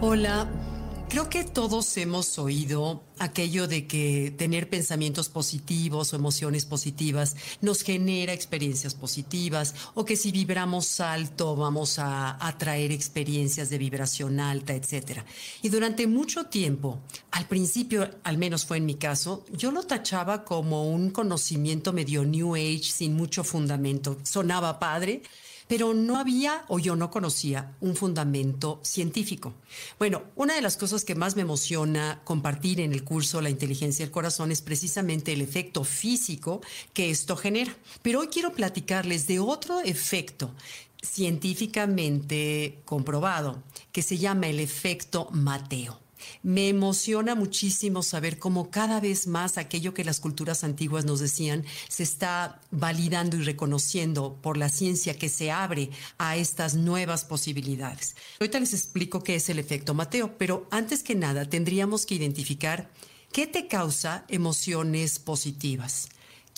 Hola. Creo que todos hemos oído aquello de que tener pensamientos positivos o emociones positivas nos genera experiencias positivas o que si vibramos alto vamos a atraer experiencias de vibración alta, etc. Y durante mucho tiempo, al principio, al menos fue en mi caso, yo lo tachaba como un conocimiento medio New Age sin mucho fundamento. Sonaba padre pero no había o yo no conocía un fundamento científico. Bueno, una de las cosas que más me emociona compartir en el curso La inteligencia del corazón es precisamente el efecto físico que esto genera. Pero hoy quiero platicarles de otro efecto científicamente comprobado que se llama el efecto Mateo. Me emociona muchísimo saber cómo cada vez más aquello que las culturas antiguas nos decían se está validando y reconociendo por la ciencia que se abre a estas nuevas posibilidades. Ahorita les explico qué es el efecto Mateo, pero antes que nada tendríamos que identificar qué te causa emociones positivas.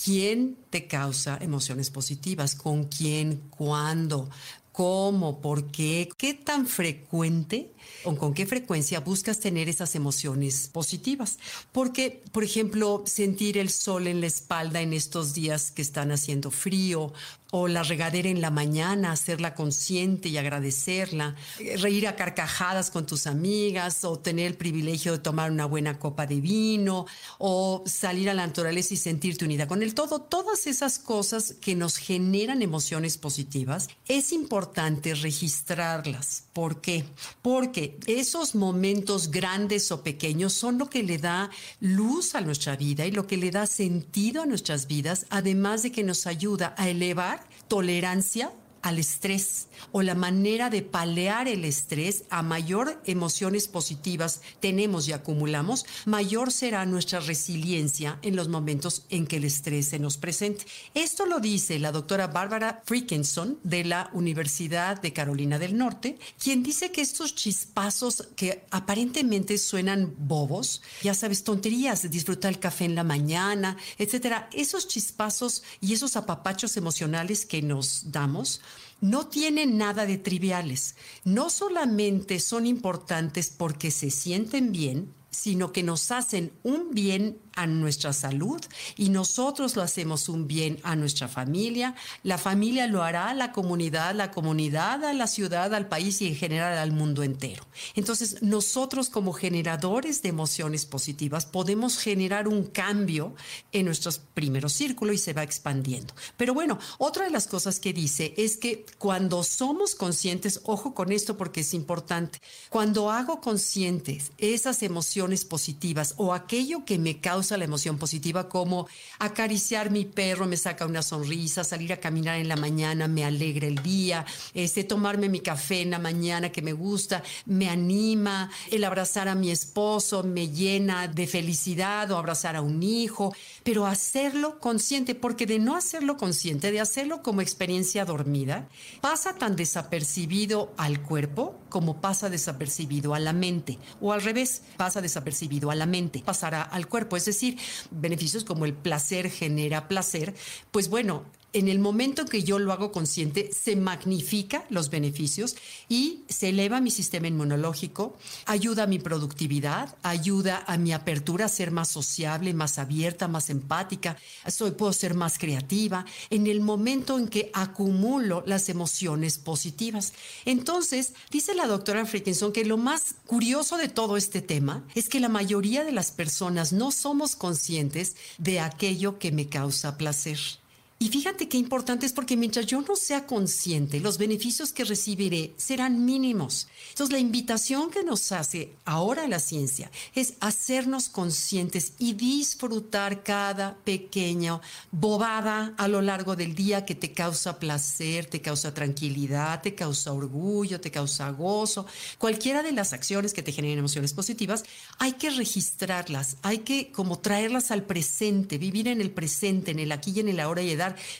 ¿Quién te causa emociones positivas? ¿Con quién? ¿Cuándo? ¿Cómo? ¿Por qué? ¿Qué tan frecuente o con qué frecuencia buscas tener esas emociones positivas? Porque, por ejemplo, sentir el sol en la espalda en estos días que están haciendo frío o la regadera en la mañana, hacerla consciente y agradecerla, reír a carcajadas con tus amigas o tener el privilegio de tomar una buena copa de vino o salir a la naturaleza y sentirte unida con el todo. Todas esas cosas que nos generan emociones positivas, es importante registrarlas. ¿Por qué? Porque esos momentos grandes o pequeños son lo que le da luz a nuestra vida y lo que le da sentido a nuestras vidas, además de que nos ayuda a elevar tolerancia al estrés o la manera de palear el estrés, a mayor emociones positivas tenemos y acumulamos, mayor será nuestra resiliencia en los momentos en que el estrés se nos presente. Esto lo dice la doctora Bárbara Frickinson de la Universidad de Carolina del Norte, quien dice que estos chispazos que aparentemente suenan bobos, ya sabes, tonterías, disfrutar el café en la mañana, etcétera, esos chispazos y esos apapachos emocionales que nos damos, no tienen nada de triviales. No solamente son importantes porque se sienten bien, sino que nos hacen un bien a nuestra salud y nosotros lo hacemos un bien a nuestra familia, la familia lo hará a la comunidad, la comunidad a la ciudad, al país y en general al mundo entero. Entonces, nosotros como generadores de emociones positivas podemos generar un cambio en nuestro primer círculo y se va expandiendo. Pero bueno, otra de las cosas que dice es que cuando somos conscientes, ojo con esto porque es importante, cuando hago conscientes esas emociones positivas o aquello que me causa la emoción positiva, como acariciar mi perro me saca una sonrisa, salir a caminar en la mañana me alegra el día, este, tomarme mi café en la mañana que me gusta, me anima, el abrazar a mi esposo me llena de felicidad o abrazar a un hijo, pero hacerlo consciente, porque de no hacerlo consciente, de hacerlo como experiencia dormida, pasa tan desapercibido al cuerpo como pasa desapercibido a la mente, o al revés, pasa desapercibido a la mente, pasará al cuerpo. Decir, beneficios como el placer genera placer, pues bueno, en el momento que yo lo hago consciente, se magnifica los beneficios y se eleva mi sistema inmunológico, ayuda a mi productividad, ayuda a mi apertura a ser más sociable, más abierta, más empática, soy, puedo ser más creativa en el momento en que acumulo las emociones positivas. Entonces, dice la doctora Frickinson que lo más curioso de todo este tema es que la mayoría de las personas no somos conscientes de aquello que me causa placer. Y fíjate qué importante es porque mientras yo no sea consciente, los beneficios que recibiré serán mínimos. Entonces, la invitación que nos hace ahora la ciencia es hacernos conscientes y disfrutar cada pequeña bobada a lo largo del día que te causa placer, te causa tranquilidad, te causa orgullo, te causa gozo. Cualquiera de las acciones que te generen emociones positivas, hay que registrarlas, hay que como traerlas al presente, vivir en el presente, en el aquí y en el ahora y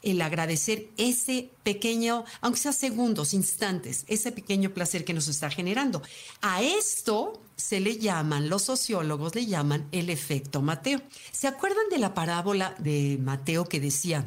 el agradecer ese pequeño, aunque sea segundos, instantes, ese pequeño placer que nos está generando. A esto se le llaman, los sociólogos le llaman el efecto Mateo. ¿Se acuerdan de la parábola de Mateo que decía,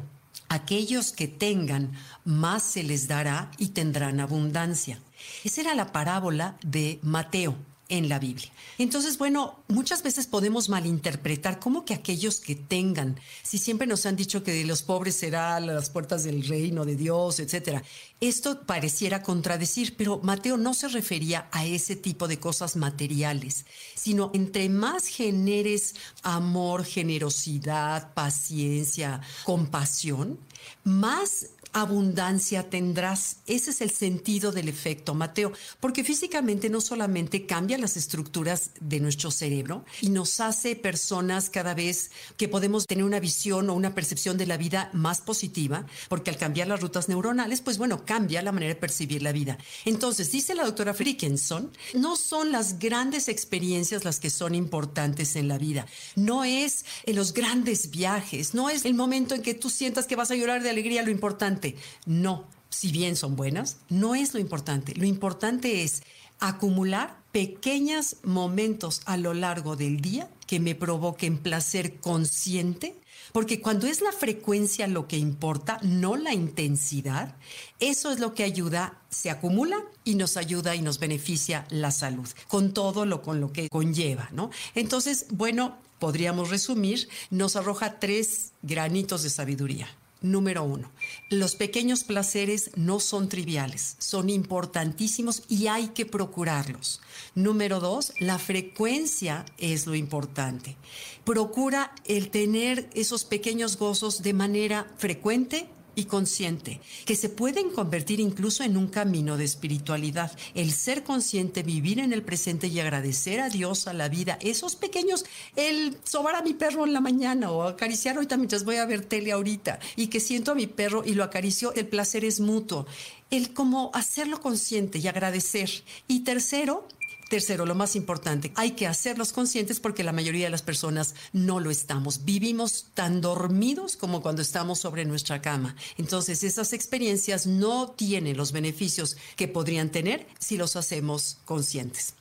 aquellos que tengan, más se les dará y tendrán abundancia? Esa era la parábola de Mateo. En la Biblia. Entonces, bueno, muchas veces podemos malinterpretar cómo que aquellos que tengan, si siempre nos han dicho que los pobres serán las puertas del reino de Dios, etcétera. Esto pareciera contradecir, pero Mateo no se refería a ese tipo de cosas materiales, sino entre más generes amor, generosidad, paciencia, compasión, más abundancia tendrás. Ese es el sentido del efecto Mateo, porque físicamente no solamente cambia las estructuras de nuestro cerebro y nos hace personas cada vez que podemos tener una visión o una percepción de la vida más positiva, porque al cambiar las rutas neuronales, pues bueno, cambia la manera de percibir la vida. Entonces, dice la doctora Frickenson, no son las grandes experiencias las que son importantes en la vida, no es en los grandes viajes, no es el momento en que tú sientas que vas a llorar de alegría lo importante no, si bien son buenas, no es lo importante. Lo importante es acumular pequeños momentos a lo largo del día que me provoquen placer consciente, porque cuando es la frecuencia lo que importa, no la intensidad, eso es lo que ayuda, se acumula y nos ayuda y nos beneficia la salud, con todo lo con lo que conlleva, ¿no? Entonces, bueno, podríamos resumir, nos arroja tres granitos de sabiduría. Número uno, los pequeños placeres no son triviales, son importantísimos y hay que procurarlos. Número dos, la frecuencia es lo importante. Procura el tener esos pequeños gozos de manera frecuente y consciente, que se pueden convertir incluso en un camino de espiritualidad. El ser consciente, vivir en el presente y agradecer a Dios, a la vida, esos pequeños, el sobar a mi perro en la mañana o acariciar ahorita mientras voy a ver tele ahorita y que siento a mi perro y lo acaricio, el placer es mutuo. El como hacerlo consciente y agradecer. Y tercero, Tercero, lo más importante, hay que hacerlos conscientes porque la mayoría de las personas no lo estamos. Vivimos tan dormidos como cuando estamos sobre nuestra cama. Entonces, esas experiencias no tienen los beneficios que podrían tener si los hacemos conscientes.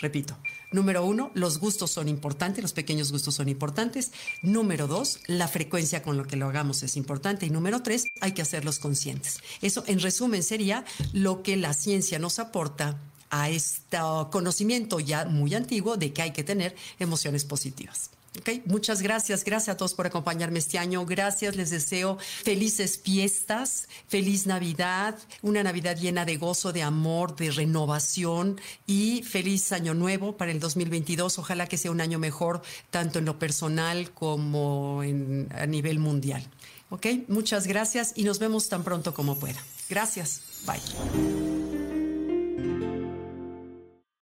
Repito, número uno, los gustos son importantes, los pequeños gustos son importantes. Número dos, la frecuencia con lo que lo hagamos es importante. Y número tres, hay que hacerlos conscientes. Eso, en resumen, sería lo que la ciencia nos aporta a este conocimiento ya muy antiguo de que hay que tener emociones positivas. Okay. Muchas gracias, gracias a todos por acompañarme este año. Gracias, les deseo felices fiestas, feliz Navidad, una Navidad llena de gozo, de amor, de renovación y feliz año nuevo para el 2022. Ojalá que sea un año mejor, tanto en lo personal como en, a nivel mundial. Ok, muchas gracias y nos vemos tan pronto como pueda. Gracias, bye.